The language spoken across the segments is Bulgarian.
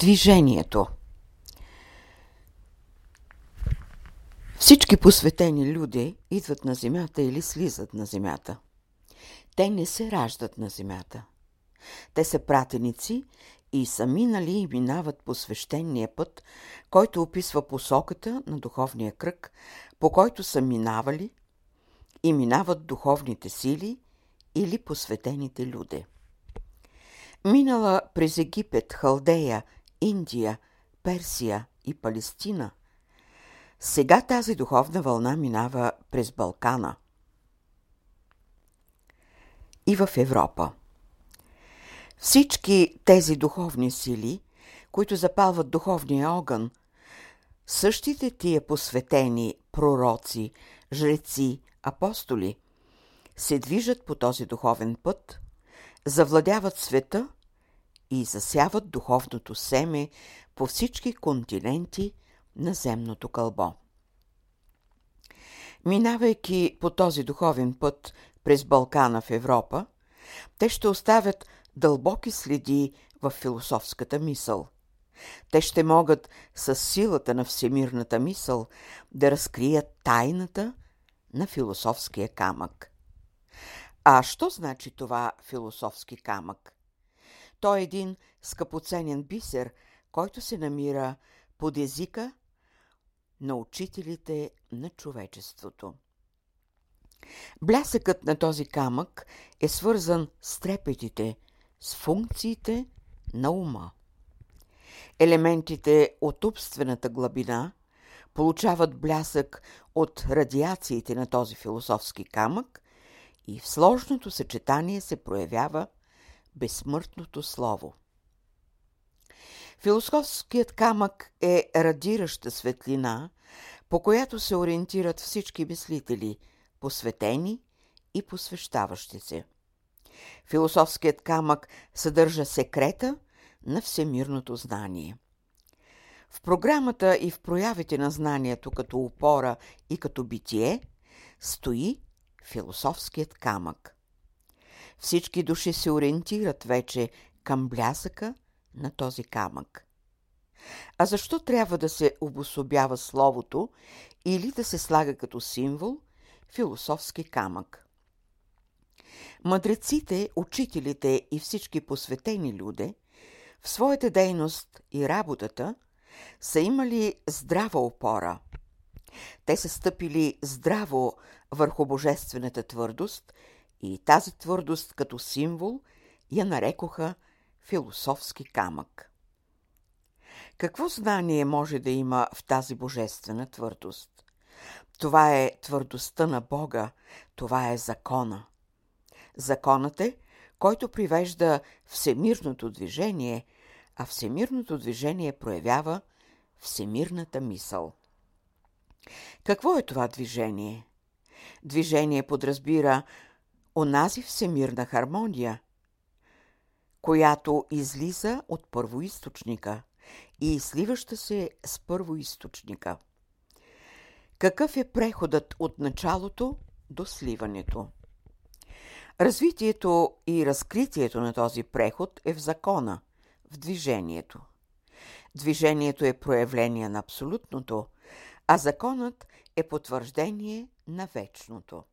Движението Всички посветени люди идват на земята или слизат на земята. Те не се раждат на земята. Те са пратеници и са минали и минават по свещения път, който описва посоката на духовния кръг, по който са минавали и минават духовните сили или посветените люди. Минала през Египет, Халдея, Индия, Персия и Палестина, сега тази духовна вълна минава през Балкана и в Европа. Всички тези духовни сили, които запалват духовния огън, същите тия посветени пророци, жреци, апостоли, се движат по този духовен път, завладяват света и засяват духовното семе по всички континенти на земното кълбо. Минавайки по този духовен път през Балкана в Европа, те ще оставят дълбоки следи в философската мисъл. Те ще могат с силата на всемирната мисъл да разкрият тайната на философския камък. А що значи това философски камък? Той е един скъпоценен бисер, който се намира под езика на учителите на човечеството. Блясъкът на този камък е свързан с трепетите, с функциите на ума. Елементите от умствената глабина получават блясък от радиациите на този философски камък и в сложното съчетание се проявява безсмъртното слово. Философският камък е радираща светлина, по която се ориентират всички мислители, посветени и посвещаващи се. Философският камък съдържа секрета на всемирното знание. В програмата и в проявите на знанието като опора и като битие стои философският камък. Всички души се ориентират вече към блясъка на този камък. А защо трябва да се обособява словото или да се слага като символ философски камък? Мъдреците, учителите и всички посветени люди в своята дейност и работата са имали здрава опора. Те са стъпили здраво върху божествената твърдост и тази твърдост като символ я нарекоха философски камък. Какво знание може да има в тази божествена твърдост? Това е твърдостта на Бога, това е закона. Законът е, който привежда всемирното движение, а всемирното движение проявява всемирната мисъл. Какво е това движение? Движение подразбира онази всемирна хармония, която излиза от първоисточника и сливаща се с първоисточника. Какъв е преходът от началото до сливането? Развитието и разкритието на този преход е в закона, в движението. Движението е проявление на абсолютното, а законът е потвърждение на вечното.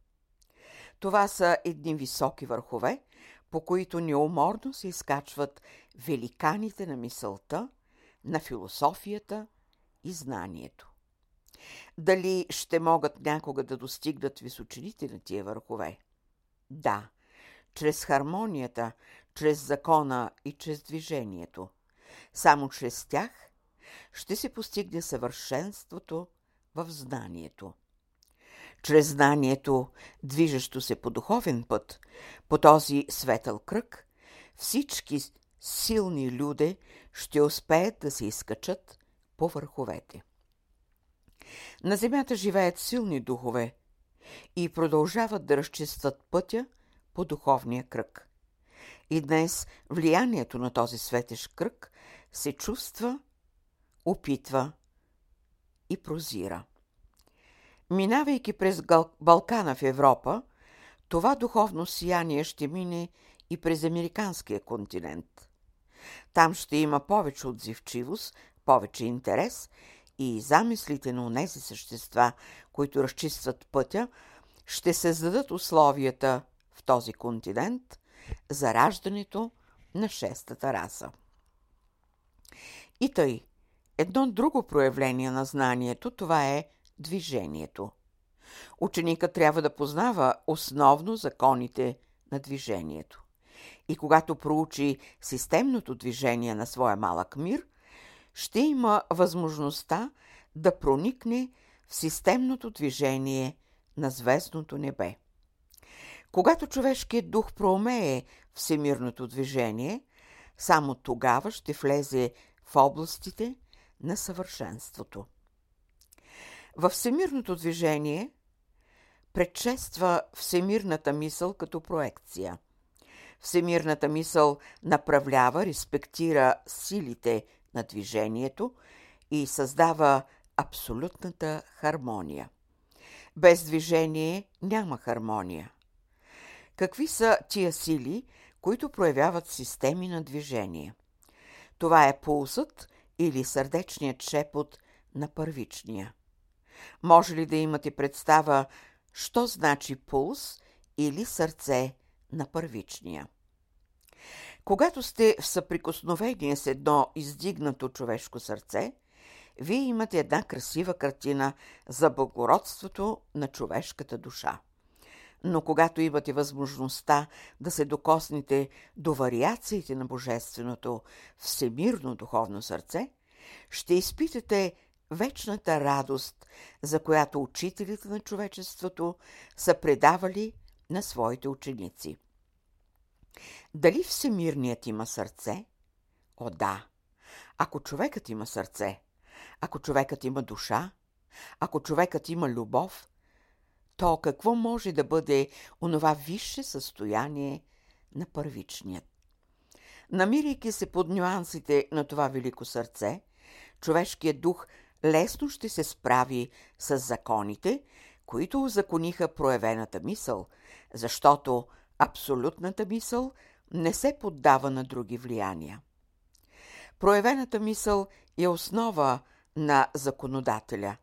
Това са едни високи върхове, по които неуморно се изкачват великаните на мисълта, на философията и знанието. Дали ще могат някога да достигнат височините на тия върхове? Да, чрез хармонията, чрез закона и чрез движението. Само чрез тях ще се постигне съвършенството в знанието. Чрез знанието, движещо се по духовен път, по този светъл кръг, всички силни люде ще успеят да се изкачат по върховете. На земята живеят силни духове и продължават да разчистват пътя по духовния кръг. И днес влиянието на този светещ кръг се чувства, опитва и прозира. Минавайки през Балкана в Европа, това духовно сияние ще мине и през американския континент. Там ще има повече отзивчивост, повече интерес и замислите на тези същества, които разчистват пътя, ще създадат условията в този континент за раждането на шестата раса. И тъй, едно друго проявление на знанието, това е движението. Ученика трябва да познава основно законите на движението. И когато проучи системното движение на своя малък мир, ще има възможността да проникне в системното движение на звездното небе. Когато човешкият дух проумее всемирното движение, само тогава ще влезе в областите на съвършенството. Във всемирното движение предшества всемирната мисъл като проекция. Всемирната мисъл направлява, респектира силите на движението и създава абсолютната хармония. Без движение няма хармония. Какви са тия сили, които проявяват системи на движение? Това е пулсът или сърдечният шепот на първичния. Може ли да имате представа, що значи пулс или сърце на първичния? Когато сте в съприкосновение с едно издигнато човешко сърце, вие имате една красива картина за благородството на човешката душа. Но когато имате възможността да се докоснете до вариациите на Божественото всемирно духовно сърце, ще изпитате вечната радост, за която учителите на човечеството са предавали на своите ученици. Дали всемирният има сърце? О, да! Ако човекът има сърце, ако човекът има душа, ако човекът има любов, то какво може да бъде онова висше състояние на първичният? Намирайки се под нюансите на това велико сърце, човешкият дух лесно ще се справи с законите, които узакониха проявената мисъл, защото абсолютната мисъл не се поддава на други влияния. Проявената мисъл е основа на законодателя.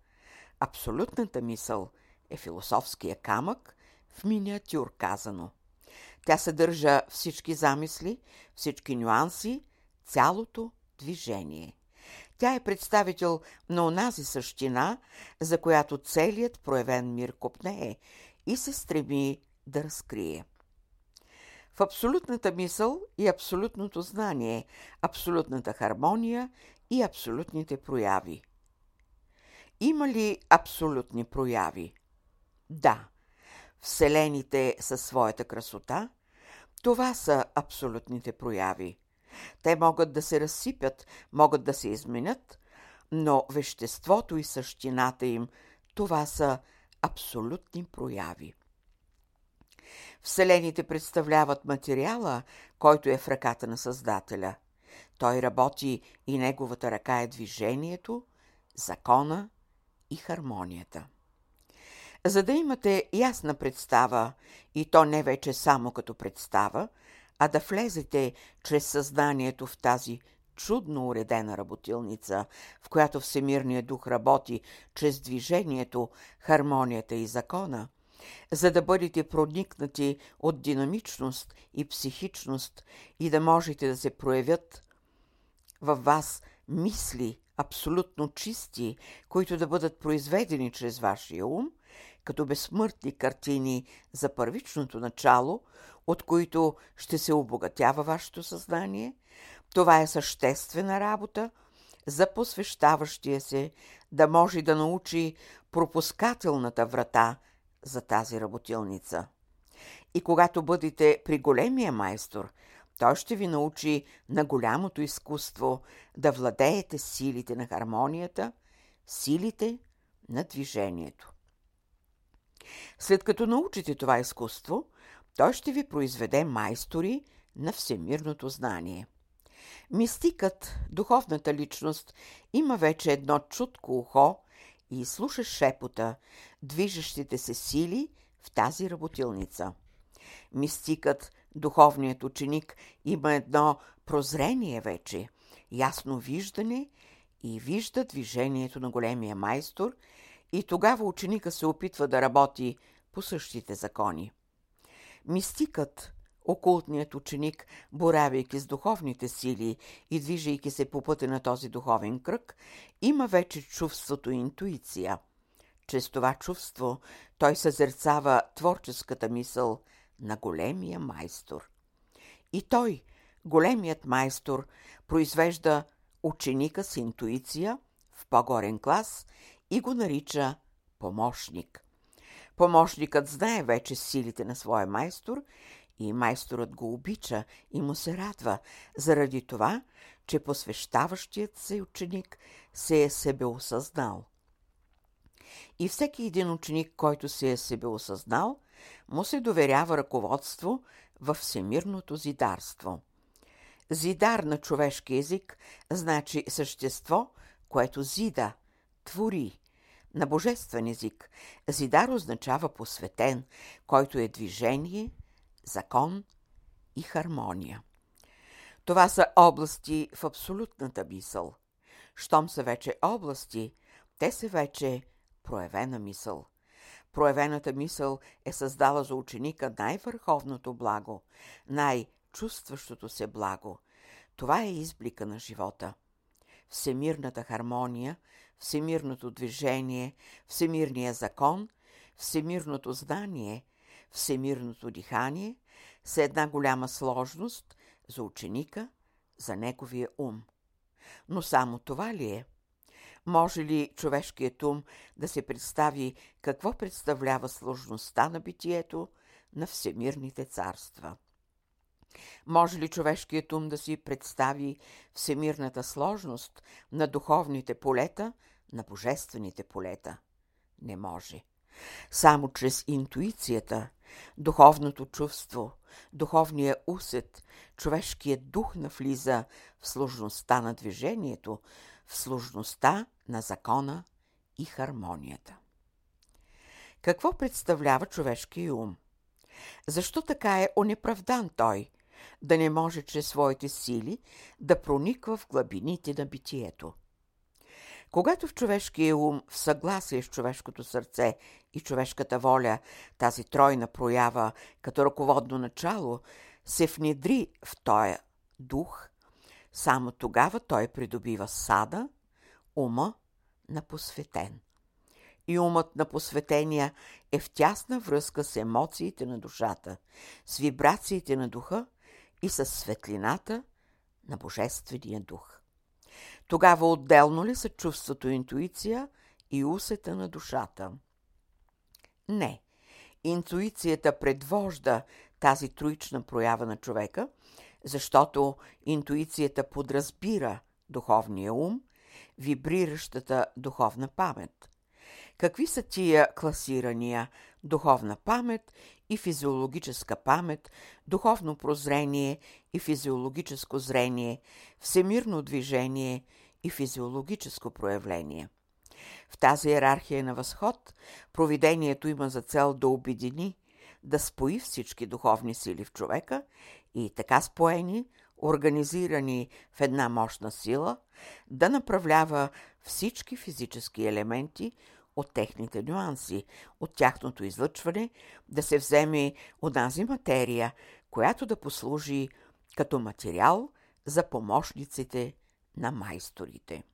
Абсолютната мисъл е философския камък, в миниатюр казано. Тя съдържа всички замисли, всички нюанси, цялото движение. Тя е представител на онази същина, за която целият проявен мир копнее и се стреми да разкрие. В абсолютната мисъл и абсолютното знание, абсолютната хармония и абсолютните прояви. Има ли абсолютни прояви? Да. Вселените със своята красота, това са абсолютните прояви. Те могат да се разсипят, могат да се изменят, но веществото и същината им, това са абсолютни прояви. Вселените представляват материала, който е в ръката на Създателя. Той работи и неговата ръка е движението, закона и хармонията. За да имате ясна представа, и то не вече само като представа, а да влезете чрез съзнанието в тази чудно уредена работилница, в която Всемирният дух работи чрез движението, хармонията и закона, за да бъдете проникнати от динамичност и психичност и да можете да се проявят във вас мисли абсолютно чисти, които да бъдат произведени чрез вашия ум, като безсмъртни картини за първичното начало, от които ще се обогатява вашето съзнание, това е съществена работа за посвещаващия се да може да научи пропускателната врата за тази работилница. И когато бъдете при големия майстор, той ще ви научи на голямото изкуство да владеете силите на хармонията, силите на движението. След като научите това изкуство, той ще ви произведе майстори на всемирното знание. Мистикът, духовната личност, има вече едно чутко ухо и слуша шепота, движещите се сили в тази работилница. Мистикът Духовният ученик има едно прозрение вече, ясно виждане и вижда движението на големия майстор и тогава ученика се опитва да работи по същите закони. Мистикът, окултният ученик, боравейки с духовните сили и движейки се по пътя на този духовен кръг, има вече чувството интуиция. Чрез това чувство той съзерцава творческата мисъл на големия майстор. И той, големият майстор, произвежда ученика с интуиция в по-горен клас и го нарича помощник. Помощникът знае вече силите на своя майстор и майсторът го обича и му се радва, заради това, че посвещаващият се ученик се е себе осъзнал. И всеки един ученик, който се е себе осъзнал, му се доверява ръководство във всемирното зидарство. Зидар на човешки език значи същество, което зида, твори. На божествен език зидар означава посветен, който е движение – закон и хармония. Това са области в абсолютната мисъл. Щом са вече области, те са вече проявена мисъл. Проявената мисъл е създала за ученика най-върховното благо, най-чувстващото се благо. Това е изблика на живота. Всемирната хармония, всемирното движение, всемирния закон, всемирното знание – всемирното дихание са една голяма сложност за ученика, за неговия ум. Но само това ли е? Може ли човешкият ум да се представи какво представлява сложността на битието на всемирните царства? Може ли човешкият ум да си представи всемирната сложност на духовните полета, на божествените полета? Не може. Само чрез интуицията, духовното чувство, духовния усет, човешкият дух навлиза в сложността на движението, в сложността на закона и хармонията. Какво представлява човешкия ум? Защо така е онеправдан той, да не може чрез своите сили да прониква в глъбините на битието? Когато в човешкия ум, в съгласие с човешкото сърце и човешката воля, тази тройна проява като ръководно начало, се внедри в този дух, само тогава той придобива сада, ума на посветен. И умът на посветения е в тясна връзка с емоциите на душата, с вибрациите на духа и с светлината на Божествения дух. Тогава отделно ли са чувството интуиция и усета на душата? Не. Интуицията предвожда тази троична проява на човека, защото интуицията подразбира духовния ум, вибриращата духовна памет. Какви са тия класирания духовна памет и физиологическа памет, духовно прозрение и физиологическо зрение, всемирно движение и физиологическо проявление. В тази иерархия на възход провидението има за цел да обедини, да спои всички духовни сили в човека и така споени, организирани в една мощна сила, да направлява всички физически елементи от техните нюанси, от тяхното излъчване, да се вземе онази материя, която да послужи като материал за помощниците на майсторите.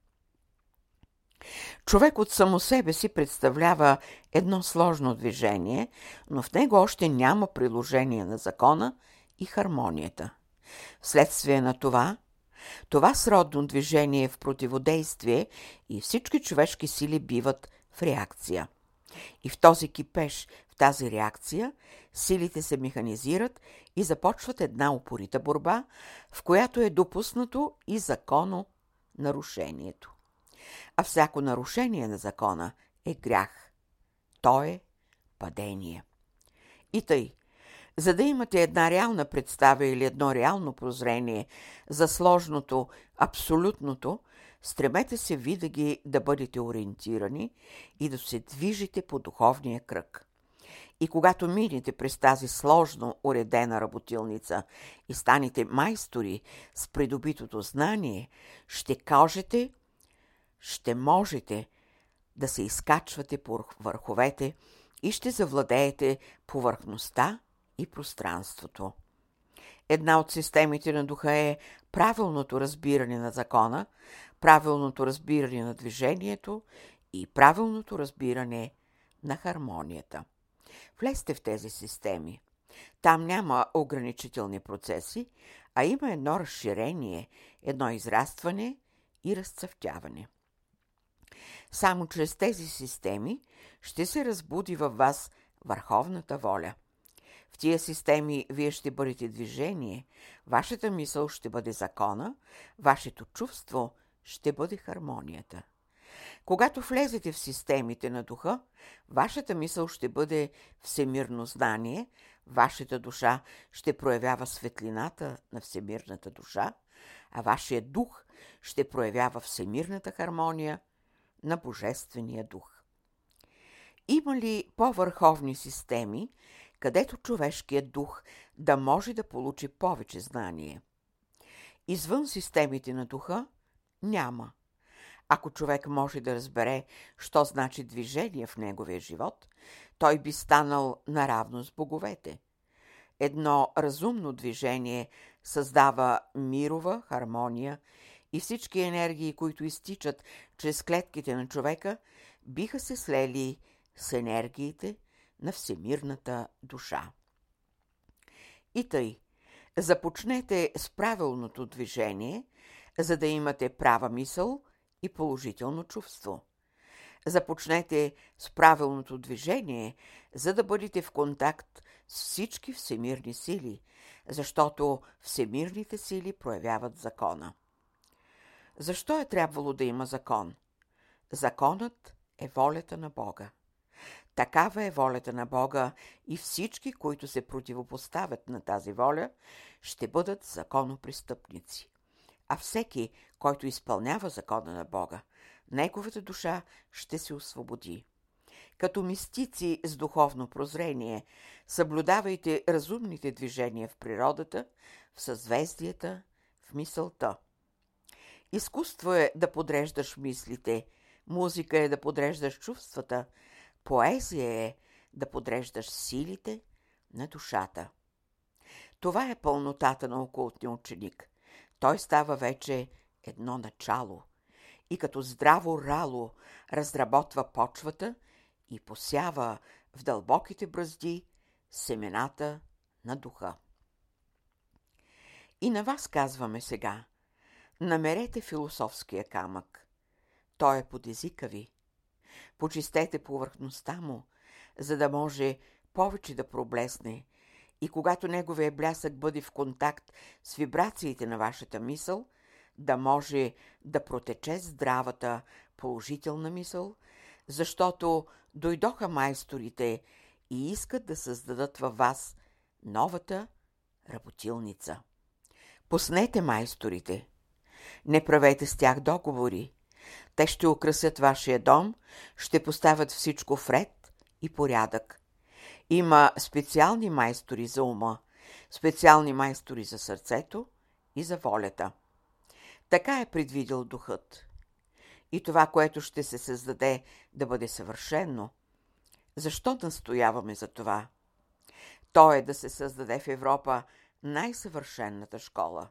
Човек от само себе си представлява едно сложно движение, но в него още няма приложение на закона и хармонията. Вследствие на това, това сродно движение е в противодействие и всички човешки сили биват в реакция. И в този кипеш, в тази реакция, силите се механизират и започват една упорита борба, в която е допуснато и законо нарушението. А всяко нарушение на закона е грях. То е падение. И тъй, за да имате една реална представа или едно реално прозрение за сложното, абсолютното, Стремете се винаги да бъдете ориентирани и да се движите по духовния кръг. И когато минете през тази сложно уредена работилница и станете майстори с придобитото знание, ще кажете, ще можете да се изкачвате по върховете и ще завладеете повърхността и пространството. Една от системите на духа е правилното разбиране на закона, правилното разбиране на движението и правилното разбиране на хармонията. Влезте в тези системи. Там няма ограничителни процеси, а има едно разширение, едно израстване и разцъфтяване. Само чрез тези системи ще се разбуди във вас върховната воля. В тия системи вие ще бъдете движение, вашата мисъл ще бъде закона, вашето чувство ще бъде хармонията. Когато влезете в системите на духа, вашата мисъл ще бъде всемирно знание, вашата душа ще проявява светлината на всемирната душа, а вашия дух ще проявява всемирната хармония на Божествения дух. Има ли по-върховни системи, където човешкият дух да може да получи повече знание? Извън системите на духа няма – ако човек може да разбере, що значи движение в неговия живот, той би станал наравно с боговете. Едно разумно движение създава мирова хармония и всички енергии, които изтичат чрез клетките на човека, биха се слели с енергиите на всемирната душа. И тъй, започнете с правилното движение, за да имате права мисъл и положително чувство. Започнете с правилното движение, за да бъдете в контакт с всички всемирни сили, защото всемирните сили проявяват закона. Защо е трябвало да има закон? Законът е волята на Бога. Такава е волята на Бога и всички, които се противопоставят на тази воля, ще бъдат законопрестъпници а всеки, който изпълнява закона на Бога, неговата душа ще се освободи. Като мистици с духовно прозрение, съблюдавайте разумните движения в природата, в съзвездията, в мисълта. Изкуство е да подреждаш мислите, музика е да подреждаш чувствата, поезия е да подреждаш силите на душата. Това е пълнотата на окултния ученик той става вече едно начало и като здраво рало разработва почвата и посява в дълбоките бръзди семената на духа. И на вас казваме сега, намерете философския камък. Той е под езика ви. Почистете повърхността му, за да може повече да проблесне и когато неговия блясък бъде в контакт с вибрациите на вашата мисъл, да може да протече здравата, положителна мисъл, защото дойдоха майсторите и искат да създадат във вас новата работилница. Поснете майсторите. Не правете с тях договори. Те ще украсят вашия дом, ще поставят всичко в ред и порядък. Има специални майстори за ума, специални майстори за сърцето и за волята. Така е предвидил духът. И това, което ще се създаде да бъде съвършено, защо настояваме за това? То е да се създаде в Европа най-съвършенната школа.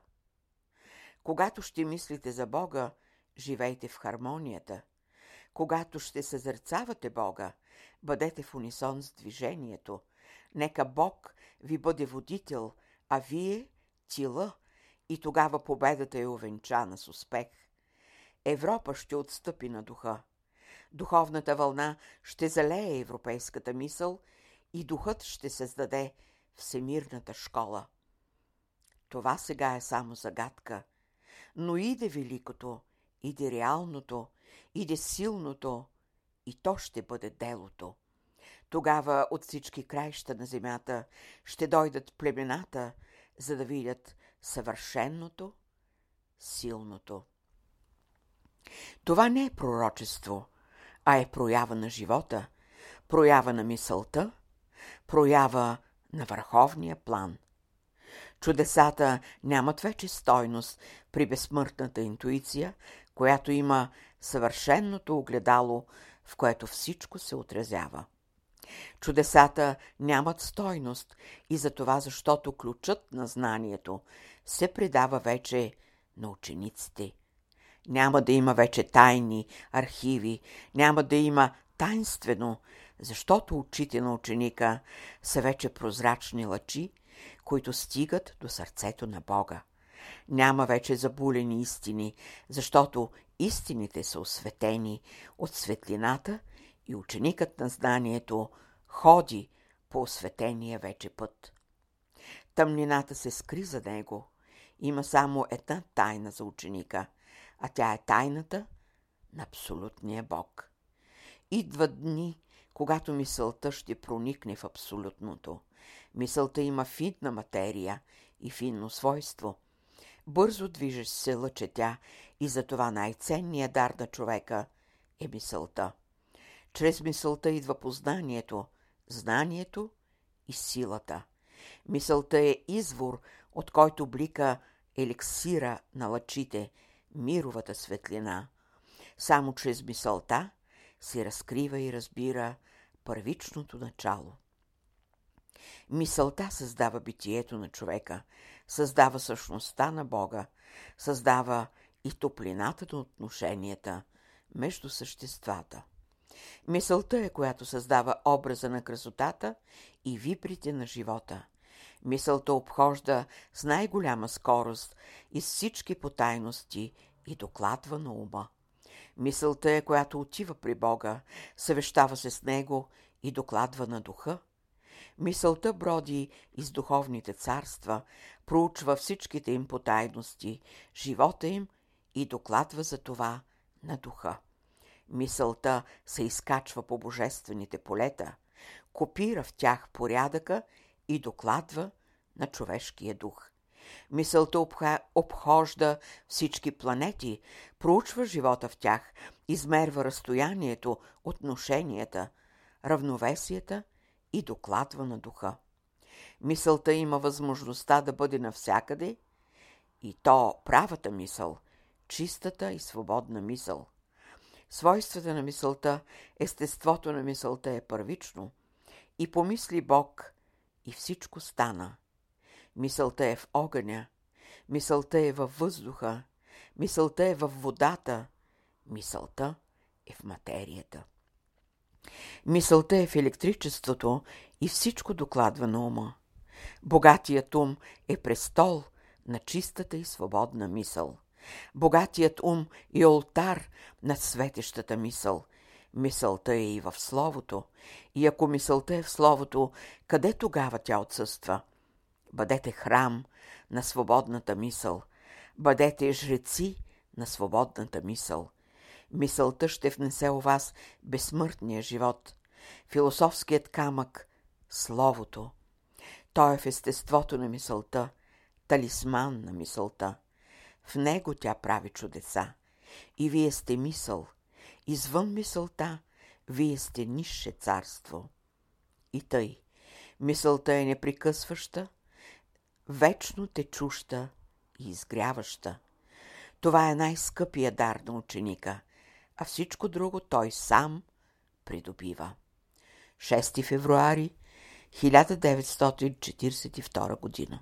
Когато ще мислите за Бога, живейте в хармонията. Когато ще съзерцавате Бога, бъдете в унисон с движението. Нека Бог ви бъде водител, а вие – тила, и тогава победата е увенчана с успех. Европа ще отстъпи на духа. Духовната вълна ще залее европейската мисъл и духът ще създаде всемирната школа. Това сега е само загадка, но иде великото, иде реалното, иде силното – и то ще бъде делото. Тогава от всички краища на земята ще дойдат племената, за да видят съвършенното, силното. Това не е пророчество, а е проява на живота, проява на мисълта, проява на върховния план. Чудесата нямат вече стойност при безсмъртната интуиция, която има съвършенното огледало, в което всичко се отразява. Чудесата нямат стойност и за това, защото ключът на знанието се предава вече на учениците. Няма да има вече тайни, архиви, няма да има тайнствено, защото очите на ученика са вече прозрачни лъчи, които стигат до сърцето на Бога. Няма вече забулени истини, защото истините са осветени от светлината и ученикът на знанието ходи по осветения вече път. Тъмнината се скри за него. Има само една тайна за ученика, а тя е тайната на абсолютния Бог. Идват дни, когато мисълта ще проникне в абсолютното. Мисълта има финна материя и финно свойство. Бързо движеш се лъче тя и затова най-ценният дар на човека е мисълта. Чрез мисълта идва познанието, знанието и силата. Мисълта е извор, от който блика еликсира на лъчите, мировата светлина. Само чрез мисълта се разкрива и разбира първичното начало. Мисълта създава битието на човека, създава същността на Бога, създава и топлината на отношенията между съществата. Мисълта е, която създава образа на красотата и виприте на живота. Мисълта обхожда с най-голяма скорост из всички потайности и докладва на ума. Мисълта е, която отива при Бога, съвещава се с Него и докладва на духа. Мисълта броди из духовните царства, проучва всичките им потайности, живота им и докладва за това на духа. Мисълта се изкачва по божествените полета, копира в тях порядъка и докладва на човешкия дух. Мисълта обхожда всички планети, проучва живота в тях, измерва разстоянието, отношенията, равновесията и докладва на духа. Мисълта има възможността да бъде навсякъде и то правата мисъл, чистата и свободна мисъл. Свойствата на мисълта, естеството на мисълта е първично и помисли Бог и всичко стана. Мисълта е в огъня, мисълта е във въздуха, мисълта е във водата, мисълта е в материята. Мисълта е в електричеството и всичко докладва на ума. Богатият ум е престол на чистата и свободна мисъл. Богатият ум е олтар на светещата мисъл. Мисълта е и в Словото. И ако мисълта е в Словото, къде тогава тя отсъства? Бъдете храм на свободната мисъл. Бъдете жреци на свободната мисъл. Мисълта ще внесе у вас безсмъртния живот. Философският камък – Словото. Той е в естеството на мисълта, талисман на мисълта. В него тя прави чудеса. И вие сте мисъл. Извън мисълта, вие сте нише царство. И тъй. Мисълта е непрекъсваща, вечно течуща и изгряваща. Това е най-скъпия дар на ученика, а всичко друго той сам придобива. 6 февруари 1942 година